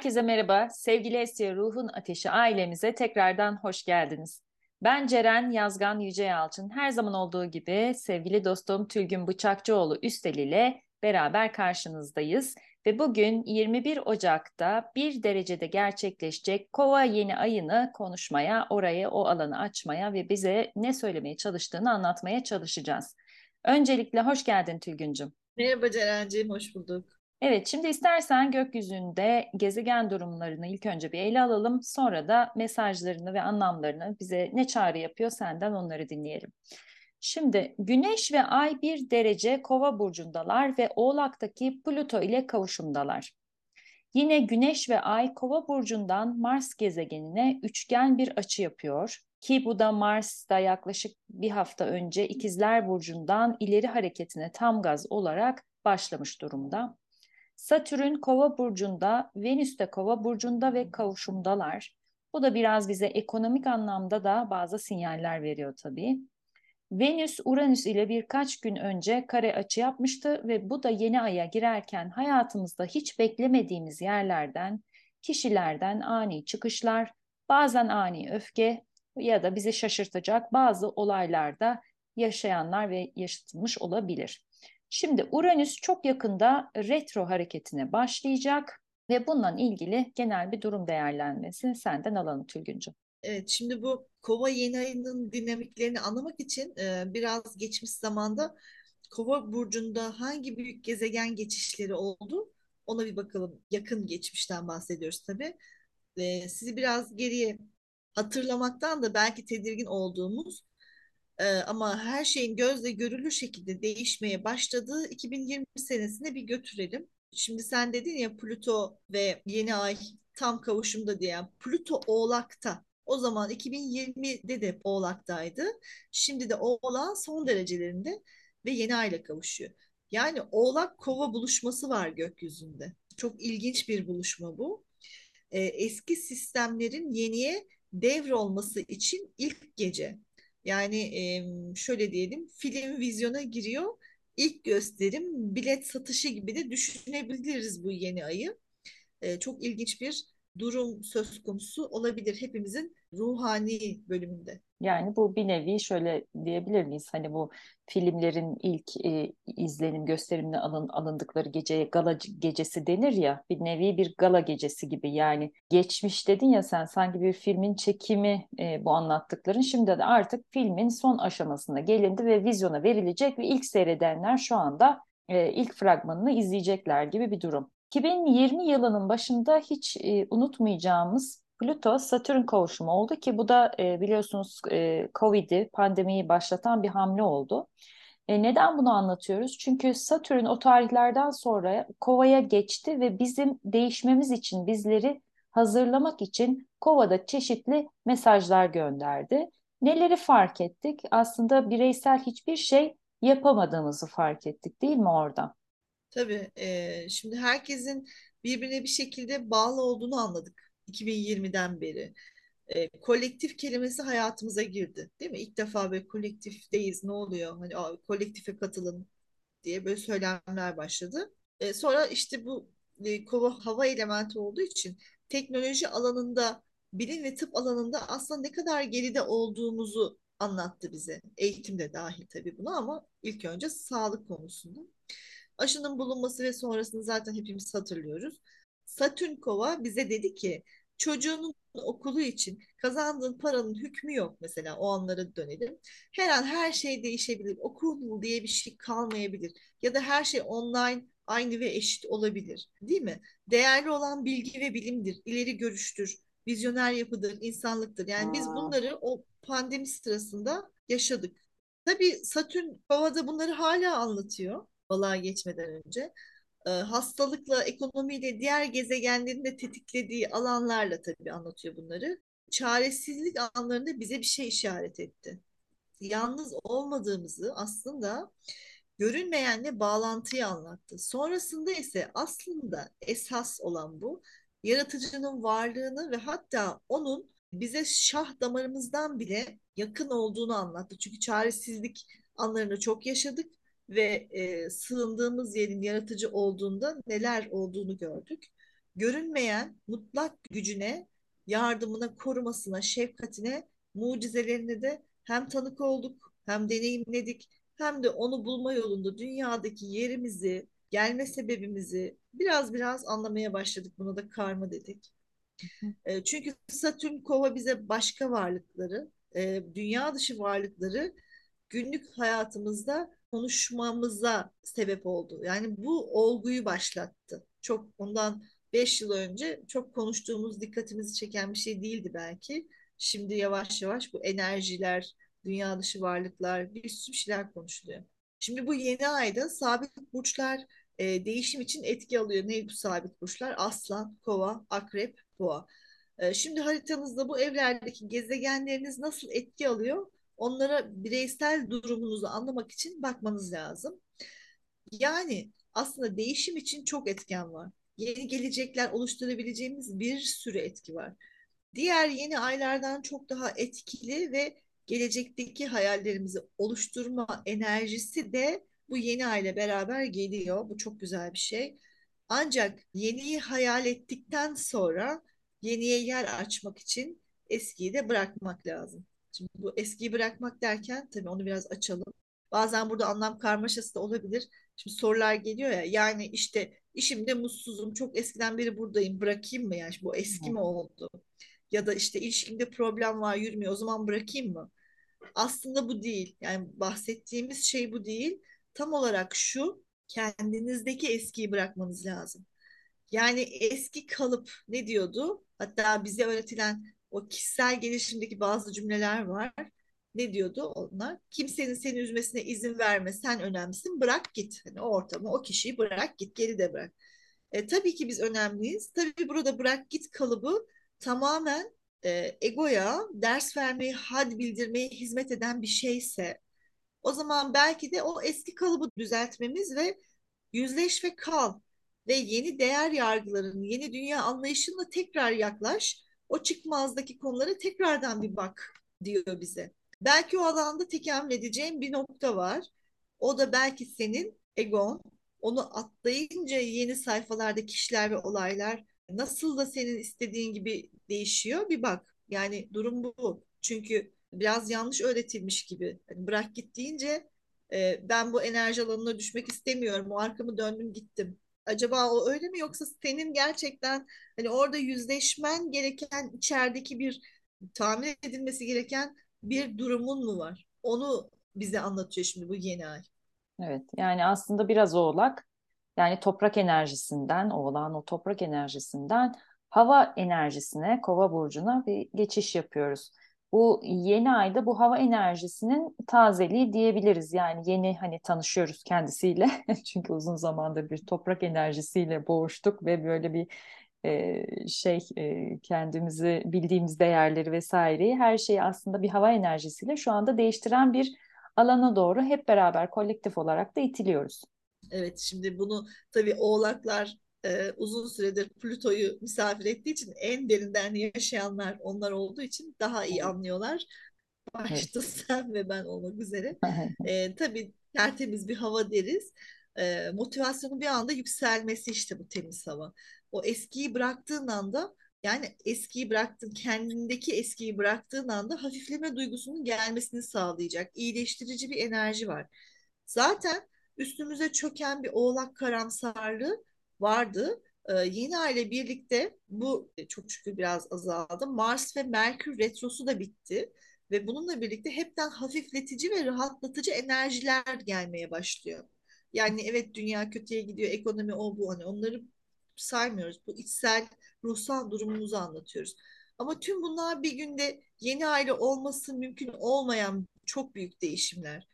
Herkese merhaba. Sevgili Esya Ruhun Ateşi ailemize tekrardan hoş geldiniz. Ben Ceren Yazgan Yüce Yalçın. Her zaman olduğu gibi sevgili dostum Tülgün Bıçakçıoğlu Üstel ile beraber karşınızdayız. Ve bugün 21 Ocak'ta bir derecede gerçekleşecek Kova yeni ayını konuşmaya, orayı, o alanı açmaya ve bize ne söylemeye çalıştığını anlatmaya çalışacağız. Öncelikle hoş geldin Tülgüncüm. Merhaba Ceren'ciğim, hoş bulduk. Evet, şimdi istersen gökyüzünde gezegen durumlarını ilk önce bir ele alalım. Sonra da mesajlarını ve anlamlarını bize ne çağrı yapıyor senden onları dinleyelim. Şimdi Güneş ve Ay bir derece Kova burcundalar ve Oğlak'taki Plüto ile kavuşumdalar. Yine Güneş ve Ay Kova burcundan Mars gezegenine üçgen bir açı yapıyor ki bu da Mars'ta yaklaşık bir hafta önce İkizler burcundan ileri hareketine tam gaz olarak başlamış durumda. Satürn Kova burcunda, Venüs de Kova burcunda ve kavuşumdalar. Bu da biraz bize ekonomik anlamda da bazı sinyaller veriyor tabii. Venüs Uranüs ile birkaç gün önce kare açı yapmıştı ve bu da yeni aya girerken hayatımızda hiç beklemediğimiz yerlerden, kişilerden ani çıkışlar, bazen ani öfke ya da bizi şaşırtacak bazı olaylarda yaşayanlar ve yaşatılmış olabilir. Şimdi Uranüs çok yakında retro hareketine başlayacak ve bundan ilgili genel bir durum değerlenmesini senden alalım Tülgüncüm. Evet, şimdi bu Kova yeni ayının dinamiklerini anlamak için e, biraz geçmiş zamanda Kova burcunda hangi büyük gezegen geçişleri oldu? Ona bir bakalım. Yakın geçmişten bahsediyoruz tabii. E, sizi biraz geriye hatırlamaktan da belki tedirgin olduğumuz ama her şeyin gözle görülür şekilde değişmeye başladığı 2020 senesine bir götürelim. Şimdi sen dedin ya Plüto ve yeni ay tam kavuşumda diye. Plüto Oğlak'ta. O zaman 2020'de de Oğlak'taydı. Şimdi de Oğlak'ın son derecelerinde ve yeni ayla kavuşuyor. Yani Oğlak Kova buluşması var gökyüzünde. Çok ilginç bir buluşma bu. Ee, eski sistemlerin yeniye devrolması için ilk gece. Yani şöyle diyelim film vizyona giriyor. İlk gösterim bilet satışı gibi de düşünebiliriz bu yeni ayı. Çok ilginç bir durum söz konusu olabilir hepimizin ruhani bölümünde. Yani bu bir nevi şöyle diyebilir miyiz? Hani bu filmlerin ilk e, izlenim gösterimine alın, alındıkları geceye gala gecesi denir ya bir nevi bir gala gecesi gibi yani geçmiş dedin ya sen sanki bir filmin çekimi e, bu anlattıkların şimdi de artık filmin son aşamasına gelindi ve vizyona verilecek ve ilk seyredenler şu anda e, ilk fragmanını izleyecekler gibi bir durum. 2020 yılının başında hiç e, unutmayacağımız Plüto Satürn kavuşumu oldu ki bu da e, biliyorsunuz e, Covid'i pandemiyi başlatan bir hamle oldu. E, neden bunu anlatıyoruz? Çünkü Satürn o tarihlerden sonra Kova'ya geçti ve bizim değişmemiz için bizleri hazırlamak için Kova'da çeşitli mesajlar gönderdi. Neleri fark ettik? Aslında bireysel hiçbir şey yapamadığımızı fark ettik değil mi orada? Tabii. E, şimdi herkesin birbirine bir şekilde bağlı olduğunu anladık 2020'den beri. E, kolektif kelimesi hayatımıza girdi. Değil mi? İlk defa böyle kolektifteyiz ne oluyor? Hani a, kolektife katılın diye böyle söylemler başladı. E, sonra işte bu e, kova hava elementi olduğu için teknoloji alanında bilim ve tıp alanında aslında ne kadar geride olduğumuzu anlattı bize. Eğitim de dahil tabii buna ama ilk önce sağlık konusunda. Aşının bulunması ve sonrasını zaten hepimiz hatırlıyoruz. Satürn kova bize dedi ki çocuğunun okulu için kazandığın paranın hükmü yok mesela o anlara dönelim. Her an her şey değişebilir. Okul diye bir şey kalmayabilir. Ya da her şey online aynı ve eşit olabilir. Değil mi? Değerli olan bilgi ve bilimdir. ileri görüştür. Vizyoner yapıdır, insanlıktır. Yani biz bunları o pandemi sırasında yaşadık. Tabii Satürn Kova'da bunları hala anlatıyor balığa geçmeden önce e, hastalıkla, ekonomiyle diğer gezegenlerin de tetiklediği alanlarla tabii anlatıyor bunları. Çaresizlik anlarında bize bir şey işaret etti. Yalnız olmadığımızı aslında görünmeyenle bağlantıyı anlattı. Sonrasında ise aslında esas olan bu yaratıcının varlığını ve hatta onun bize şah damarımızdan bile yakın olduğunu anlattı. Çünkü çaresizlik anlarını çok yaşadık ve e, sığındığımız yerin yaratıcı olduğunda neler olduğunu gördük. görünmeyen mutlak gücüne, yardımına, korumasına, şefkatine, mucizelerine de hem tanık olduk, hem deneyimledik, hem de onu bulma yolunda dünyadaki yerimizi, gelme sebebimizi biraz biraz anlamaya başladık. Buna da karma dedik. E, çünkü Satürn kova bize başka varlıkları, e, dünya dışı varlıkları günlük hayatımızda konuşmamıza sebep oldu. Yani bu olguyu başlattı. Çok ondan 5 yıl önce çok konuştuğumuz, dikkatimizi çeken bir şey değildi belki. Şimdi yavaş yavaş bu enerjiler, dünya dışı varlıklar, bir sürü şeyler konuşuluyor. Şimdi bu yeni ayda sabit burçlar e, değişim için etki alıyor. Ne bu sabit burçlar? Aslan, Kova, Akrep, Boğa. E, şimdi haritanızda bu evlerdeki gezegenleriniz nasıl etki alıyor? Onlara bireysel durumunuzu anlamak için bakmanız lazım. Yani aslında değişim için çok etken var. Yeni gelecekler oluşturabileceğimiz bir sürü etki var. Diğer yeni aylardan çok daha etkili ve gelecekteki hayallerimizi oluşturma enerjisi de bu yeni aile beraber geliyor. Bu çok güzel bir şey. Ancak yeniyi hayal ettikten sonra yeniye yer açmak için eskiyi de bırakmak lazım. Şimdi bu eskiyi bırakmak derken tabii onu biraz açalım. Bazen burada anlam karmaşası da olabilir. Şimdi sorular geliyor ya yani işte işimde mutsuzum çok eskiden beri buradayım bırakayım mı yani bu eski mi oldu? Ya da işte ilişkimde problem var yürümüyor o zaman bırakayım mı? Aslında bu değil yani bahsettiğimiz şey bu değil. Tam olarak şu kendinizdeki eskiyi bırakmanız lazım. Yani eski kalıp ne diyordu? Hatta bize öğretilen o kişisel gelişimdeki bazı cümleler var. Ne diyordu onlar? Kimsenin seni üzmesine izin verme, sen önemlisin, bırak git. Hani o ortamı, o kişiyi bırak git, geri de bırak. E, tabii ki biz önemliyiz. Tabii burada bırak git kalıbı tamamen e, egoya ders vermeyi, had bildirmeye hizmet eden bir şeyse o zaman belki de o eski kalıbı düzeltmemiz ve yüzleş ve kal ve yeni değer yargıların, yeni dünya anlayışınla tekrar yaklaş. O çıkmazdaki konulara tekrardan bir bak diyor bize. Belki o alanda tekamül edeceğin bir nokta var. O da belki senin egon. Onu atlayınca yeni sayfalarda kişiler ve olaylar nasıl da senin istediğin gibi değişiyor bir bak. Yani durum bu. Çünkü biraz yanlış öğretilmiş gibi. Yani bırak git deyince e, ben bu enerji alanına düşmek istemiyorum. O arkamı döndüm gittim. Acaba o öyle mi yoksa senin gerçekten hani orada yüzleşmen gereken içerideki bir tamir edilmesi gereken bir durumun mu var? Onu bize anlatıyor şimdi bu yeni ay. Evet yani aslında biraz oğlak yani toprak enerjisinden oğlan o toprak enerjisinden hava enerjisine kova burcuna bir geçiş yapıyoruz. Bu yeni ayda bu hava enerjisinin tazeliği diyebiliriz. Yani yeni hani tanışıyoruz kendisiyle. Çünkü uzun zamandır bir toprak enerjisiyle boğuştuk ve böyle bir e, şey e, kendimizi bildiğimiz değerleri vesaireyi her şeyi aslında bir hava enerjisiyle şu anda değiştiren bir alana doğru hep beraber kolektif olarak da itiliyoruz. Evet şimdi bunu tabii oğlaklar e, uzun süredir Plüto'yu misafir ettiği için en derinden yaşayanlar onlar olduğu için daha iyi anlıyorlar. Başta sen ve ben olmak üzere. E, tabii tertemiz bir hava deriz. E, motivasyonun bir anda yükselmesi işte bu temiz hava. O eskiyi bıraktığın anda yani eskiyi bıraktın, kendindeki eskiyi bıraktığın anda hafifleme duygusunun gelmesini sağlayacak. iyileştirici bir enerji var. Zaten üstümüze çöken bir oğlak karamsarlığı vardı. Ee, yeni aile birlikte bu e, çok şükür biraz azaldı. Mars ve Merkür retrosu da bitti ve bununla birlikte hepten hafifletici ve rahatlatıcı enerjiler gelmeye başlıyor. Yani evet dünya kötüye gidiyor, ekonomi o bu hani onları saymıyoruz. Bu içsel ruhsal durumumuzu anlatıyoruz. Ama tüm bunlar bir günde yeni aile olması mümkün olmayan çok büyük değişimler.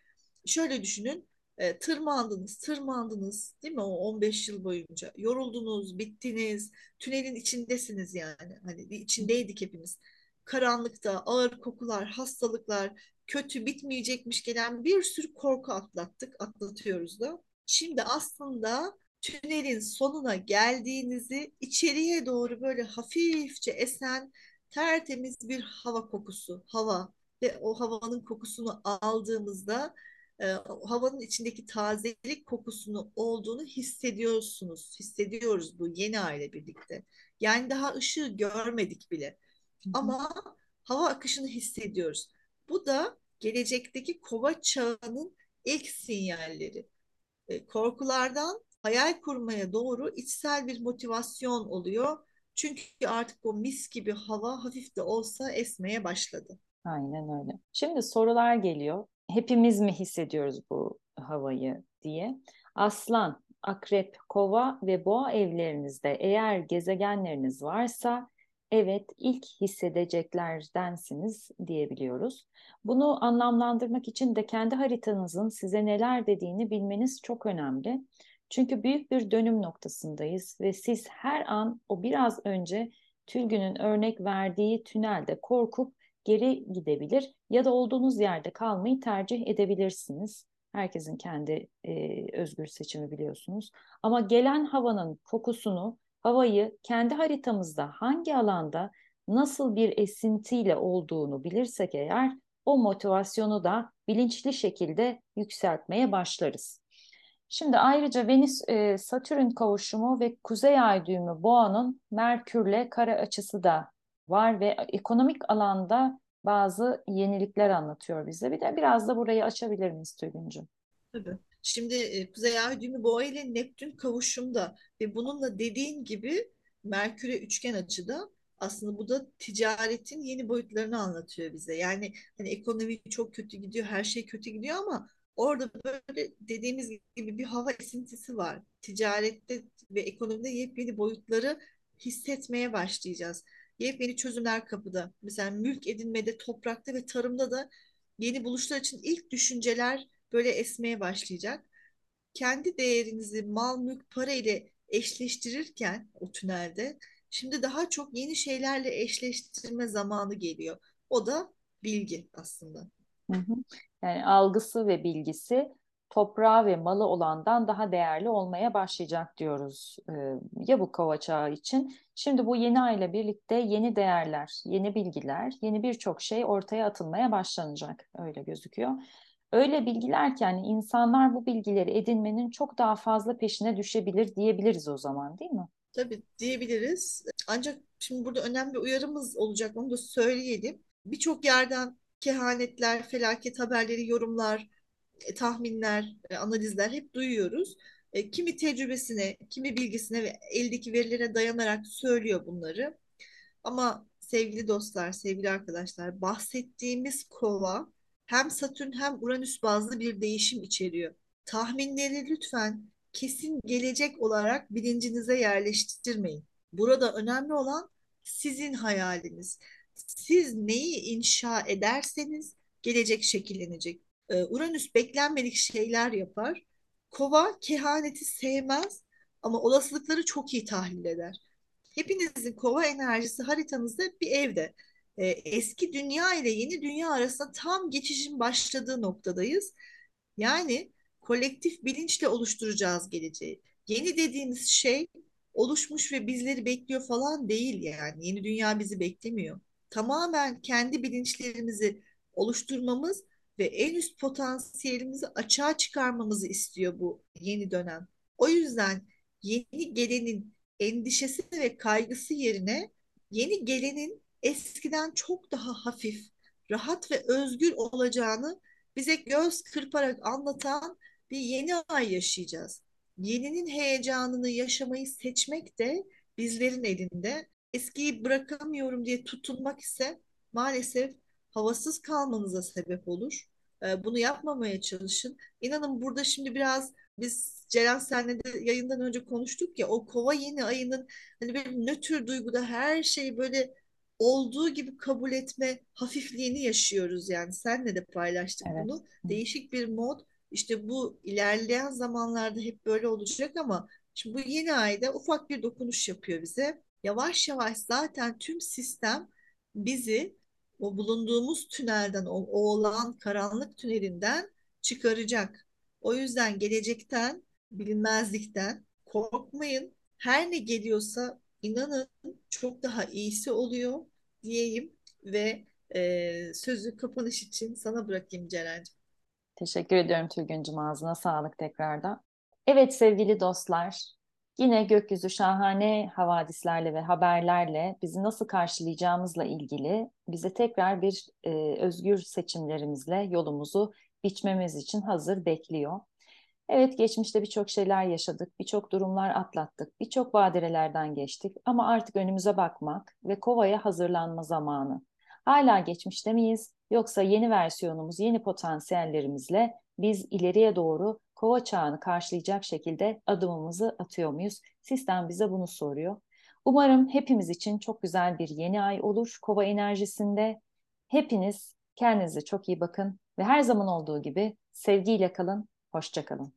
Şöyle düşünün e, tırmandınız, tırmandınız değil mi o 15 yıl boyunca? Yoruldunuz, bittiniz, tünelin içindesiniz yani. Hani içindeydik hepimiz. Karanlıkta ağır kokular, hastalıklar, kötü bitmeyecekmiş gelen bir sürü korku atlattık, atlatıyoruz da. Şimdi aslında tünelin sonuna geldiğinizi içeriye doğru böyle hafifçe esen tertemiz bir hava kokusu, hava ve o havanın kokusunu aldığımızda e, havanın içindeki tazelik kokusunu olduğunu hissediyorsunuz. Hissediyoruz bu yeni aile birlikte. Yani daha ışığı görmedik bile. Ama hava akışını hissediyoruz. Bu da gelecekteki kova çağının ilk sinyalleri. E, korkulardan hayal kurmaya doğru içsel bir motivasyon oluyor. Çünkü artık o mis gibi hava hafif de olsa esmeye başladı. Aynen öyle. Şimdi sorular geliyor. Hepimiz mi hissediyoruz bu havayı diye. Aslan, akrep, kova ve boğa evlerinizde eğer gezegenleriniz varsa evet ilk hissedeceklerdensiniz diyebiliyoruz. Bunu anlamlandırmak için de kendi haritanızın size neler dediğini bilmeniz çok önemli. Çünkü büyük bir dönüm noktasındayız ve siz her an o biraz önce Tülgün'ün örnek verdiği tünelde korkup geri gidebilir ya da olduğunuz yerde kalmayı tercih edebilirsiniz. Herkesin kendi e, özgür seçimi biliyorsunuz. Ama gelen havanın kokusunu, havayı kendi haritamızda hangi alanda nasıl bir esintiyle olduğunu bilirsek eğer o motivasyonu da bilinçli şekilde yükseltmeye başlarız. Şimdi ayrıca Venüs e, Satürn kavuşumu ve Kuzey Ay düğümü Boğa'nın Merkürle kare açısı da var ve ekonomik alanda bazı yenilikler anlatıyor bize. Bir de biraz da burayı açabilir miyiz Tülgüncüm? Tabii. Şimdi e, Kuzey Ay düğümü Boğa ile Neptün kavuşumda ve bununla dediğin gibi Merkür'e üçgen açıda aslında bu da ticaretin yeni boyutlarını anlatıyor bize. Yani hani ekonomi çok kötü gidiyor, her şey kötü gidiyor ama orada böyle dediğimiz gibi bir hava esintisi var. Ticarette ve ekonomide yepyeni boyutları hissetmeye başlayacağız. Yepyeni çözümler kapıda. Mesela mülk edinmede, toprakta ve tarımda da yeni buluşlar için ilk düşünceler böyle esmeye başlayacak. Kendi değerinizi mal, mülk, para ile eşleştirirken o tünelde şimdi daha çok yeni şeylerle eşleştirme zamanı geliyor. O da bilgi aslında. Hı hı. Yani algısı ve bilgisi toprağı ve malı olandan daha değerli olmaya başlayacak diyoruz e, ya bu kova çağı için. Şimdi bu yeni ayla birlikte yeni değerler, yeni bilgiler, yeni birçok şey ortaya atılmaya başlanacak öyle gözüküyor. Öyle bilgiler ki yani insanlar bu bilgileri edinmenin çok daha fazla peşine düşebilir diyebiliriz o zaman değil mi? Tabii diyebiliriz. Ancak şimdi burada önemli bir uyarımız olacak onu da söyleyelim. Birçok yerden kehanetler, felaket haberleri, yorumlar, tahminler, e, analizler hep duyuyoruz. E, kimi tecrübesine, kimi bilgisine ve eldeki verilere dayanarak söylüyor bunları. Ama sevgili dostlar, sevgili arkadaşlar, bahsettiğimiz kova hem Satürn hem Uranüs bazlı bir değişim içeriyor. Tahminleri lütfen kesin gelecek olarak bilincinize yerleştirmeyin. Burada önemli olan sizin hayaliniz. Siz neyi inşa ederseniz gelecek şekillenecek. Ee, Uranüs beklenmedik şeyler yapar. Kova kehaneti sevmez ama olasılıkları çok iyi tahlil eder. Hepinizin kova enerjisi haritanızda bir evde. Ee, eski dünya ile yeni dünya arasında tam geçişin başladığı noktadayız. Yani kolektif bilinçle oluşturacağız geleceği. Yeni dediğimiz şey oluşmuş ve bizleri bekliyor falan değil yani. Yeni dünya bizi beklemiyor. Tamamen kendi bilinçlerimizi oluşturmamız ve en üst potansiyelimizi açığa çıkarmamızı istiyor bu yeni dönem. O yüzden yeni gelenin endişesi ve kaygısı yerine yeni gelenin eskiden çok daha hafif, rahat ve özgür olacağını bize göz kırparak anlatan bir yeni ay yaşayacağız. Yeninin heyecanını yaşamayı seçmek de bizlerin elinde. Eskiyi bırakamıyorum diye tutunmak ise maalesef havasız kalmanıza sebep olur. E, bunu yapmamaya çalışın. İnanın burada şimdi biraz biz Ceren senle de yayından önce konuştuk ya o kova yeni ayının hani bir nötr duyguda her şeyi böyle olduğu gibi kabul etme hafifliğini yaşıyoruz yani senle de paylaştık Evet. bunu. Değişik bir mod işte bu ilerleyen zamanlarda hep böyle olacak ama şimdi bu yeni ayda ufak bir dokunuş yapıyor bize. Yavaş yavaş zaten tüm sistem bizi o bulunduğumuz tünelden, o, o olan karanlık tünelinden çıkaracak. O yüzden gelecekten, bilinmezlikten korkmayın. Her ne geliyorsa inanın çok daha iyisi oluyor diyeyim ve e, sözü kapanış için sana bırakayım Ceren'ciğim. Teşekkür ediyorum Tülgüncüm ağzına sağlık tekrardan. Evet sevgili dostlar, yine gökyüzü şahane havadislerle ve haberlerle bizi nasıl karşılayacağımızla ilgili bize tekrar bir e, özgür seçimlerimizle yolumuzu biçmemiz için hazır bekliyor. Evet geçmişte birçok şeyler yaşadık, birçok durumlar atlattık, birçok badirelerden geçtik ama artık önümüze bakmak ve kovaya hazırlanma zamanı. Hala geçmişte miyiz yoksa yeni versiyonumuz, yeni potansiyellerimizle biz ileriye doğru kova çağını karşılayacak şekilde adımımızı atıyor muyuz? Sistem bize bunu soruyor. Umarım hepimiz için çok güzel bir yeni ay olur kova enerjisinde. Hepiniz kendinize çok iyi bakın ve her zaman olduğu gibi sevgiyle kalın, hoşça kalın.